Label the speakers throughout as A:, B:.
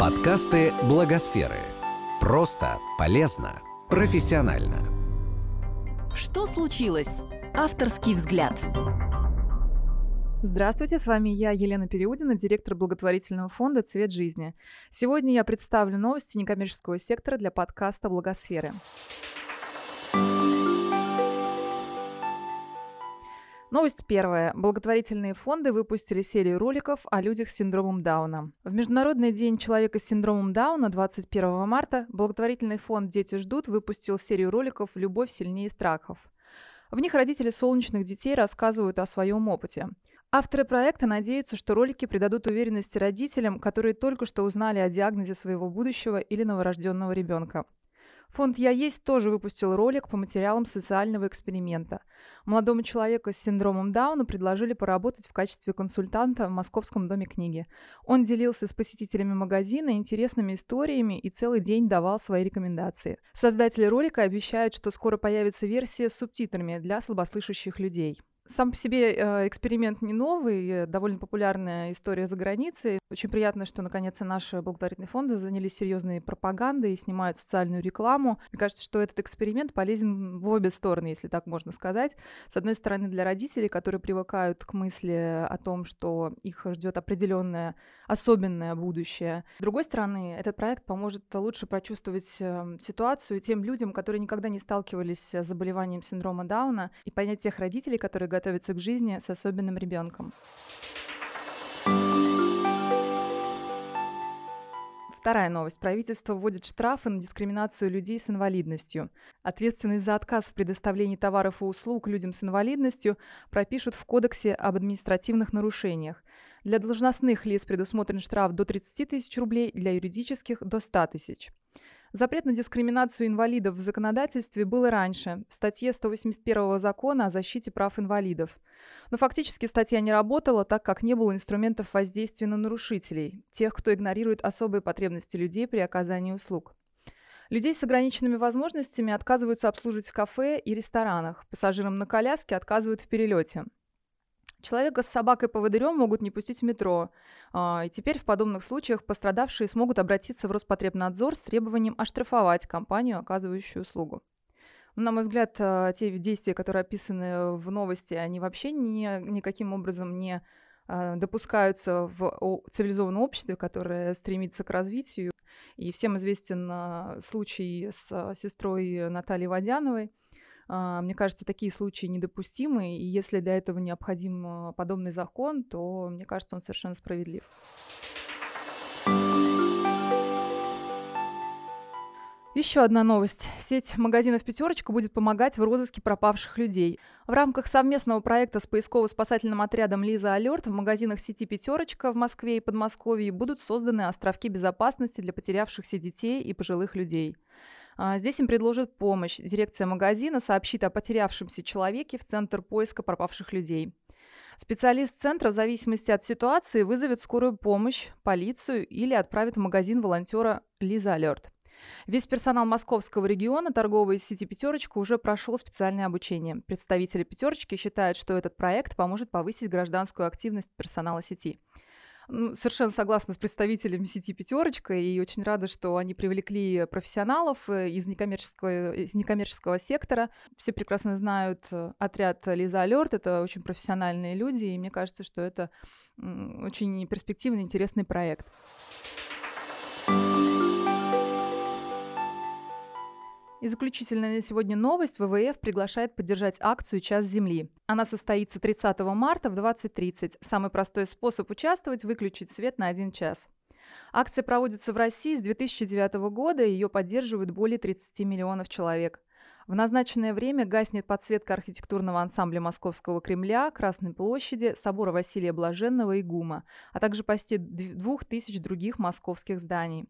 A: Подкасты Благосферы. Просто, полезно, профессионально.
B: Что случилось? Авторский взгляд.
C: Здравствуйте, с вами я, Елена Переудина, директор благотворительного фонда «Цвет жизни». Сегодня я представлю новости некоммерческого сектора для подкаста «Благосферы». Новость первая. Благотворительные фонды выпустили серию роликов о людях с синдромом Дауна. В Международный день человека с синдромом Дауна 21 марта благотворительный фонд «Дети ждут» выпустил серию роликов «Любовь сильнее страхов». В них родители солнечных детей рассказывают о своем опыте. Авторы проекта надеются, что ролики придадут уверенности родителям, которые только что узнали о диагнозе своего будущего или новорожденного ребенка. Фонд «Я есть» тоже выпустил ролик по материалам социального эксперимента. Молодому человеку с синдромом Дауна предложили поработать в качестве консультанта в Московском доме книги. Он делился с посетителями магазина интересными историями и целый день давал свои рекомендации. Создатели ролика обещают, что скоро появится версия с субтитрами для слабослышащих людей. Сам по себе э, эксперимент не новый, довольно популярная история за границей. Очень приятно, что наконец наши благотворительные фонды занялись серьезной пропагандой и снимают социальную рекламу. Мне кажется, что этот эксперимент полезен в обе стороны, если так можно сказать. С одной стороны, для родителей, которые привыкают к мысли о том, что их ждет определенное особенное будущее. С другой стороны, этот проект поможет лучше прочувствовать э, ситуацию тем людям, которые никогда не сталкивались с заболеванием синдрома Дауна, и понять тех родителей, которые готовятся к жизни с особенным ребенком. Вторая новость. Правительство вводит штрафы на дискриминацию людей с инвалидностью. Ответственность за отказ в предоставлении товаров и услуг людям с инвалидностью пропишут в Кодексе об административных нарушениях. Для должностных лиц предусмотрен штраф до 30 тысяч рублей, для юридических – до 100 тысяч. Запрет на дискриминацию инвалидов в законодательстве был и раньше, в статье 181 закона о защите прав инвалидов. Но фактически статья не работала, так как не было инструментов воздействия на нарушителей, тех, кто игнорирует особые потребности людей при оказании услуг. Людей с ограниченными возможностями отказываются обслуживать в кафе и ресторанах, пассажирам на коляске отказывают в перелете – Человека с собакой-поводырем могут не пустить в метро. А, и теперь в подобных случаях пострадавшие смогут обратиться в Роспотребнадзор с требованием оштрафовать компанию, оказывающую услугу. На мой взгляд, а, те действия, которые описаны в новости, они вообще ни, никаким образом не а, допускаются в цивилизованном обществе, которое стремится к развитию. И всем известен случай с сестрой Натальей Водяновой, мне кажется, такие случаи недопустимы, и если для этого необходим а, подобный закон, то, мне кажется, он совершенно справедлив. Еще одна новость. Сеть магазинов «Пятерочка» будет помогать в розыске пропавших людей. В рамках совместного проекта с поисково-спасательным отрядом «Лиза Алерт» в магазинах сети «Пятерочка» в Москве и Подмосковье будут созданы островки безопасности для потерявшихся детей и пожилых людей. А, здесь им предложат помощь. Дирекция магазина сообщит о потерявшемся человеке в Центр поиска пропавших людей. Специалист центра в зависимости от ситуации вызовет скорую помощь, полицию или отправит в магазин волонтера Лиза Алерт. Весь персонал московского региона торговой сети «Пятерочка» уже прошел специальное обучение. Представители «Пятерочки» считают, что этот проект поможет повысить гражданскую активность персонала сети. Ну, совершенно согласна с представителями сети «Пятерочка» и очень рада, что они привлекли профессионалов э, из некоммерческого, из некоммерческого сектора. Все прекрасно знают э, отряд «Лиза Алерт», это очень профессиональные люди, и мне кажется, что это очень перспективный, интересный проект. И заключительная на сегодня новость. ВВФ приглашает поддержать акцию «Час Земли». Она состоится 30 марта в 20.30. Самый простой способ участвовать – выключить свет на один час. Акция проводится в России с 2009 года, ее поддерживают более 30 миллионов человек. В назначенное время гаснет подсветка архитектурного ансамбля Московского Кремля, Красной площади, собора Василия Блаженного и ГУМа, а также почти двух тысяч других московских зданий.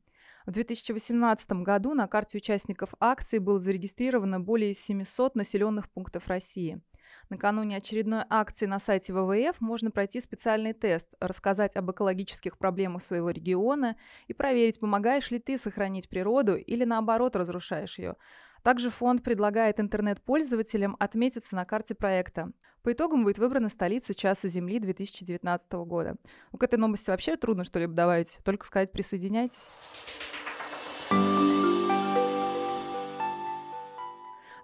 C: В 2018 году на карте участников акции было зарегистрировано более 700 населенных пунктов России. Накануне очередной акции на сайте ВВФ можно пройти специальный тест, рассказать об экологических проблемах своего региона и проверить, помогаешь ли ты сохранить природу или наоборот разрушаешь ее. Также фонд предлагает интернет-пользователям отметиться на карте проекта. По итогам будет выбрана столица Часа Земли 2019 года. Ну, к этой новости вообще трудно что-либо добавить, только сказать «присоединяйтесь».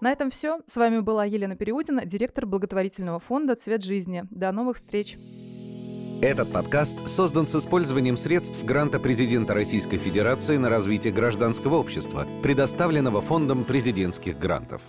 C: На этом все. С вами была Елена Переудина, директор благотворительного фонда «Цвет жизни». До новых встреч!
A: Этот подкаст создан с использованием средств гранта президента Российской Федерации на развитие гражданского общества, предоставленного Фондом президентских грантов.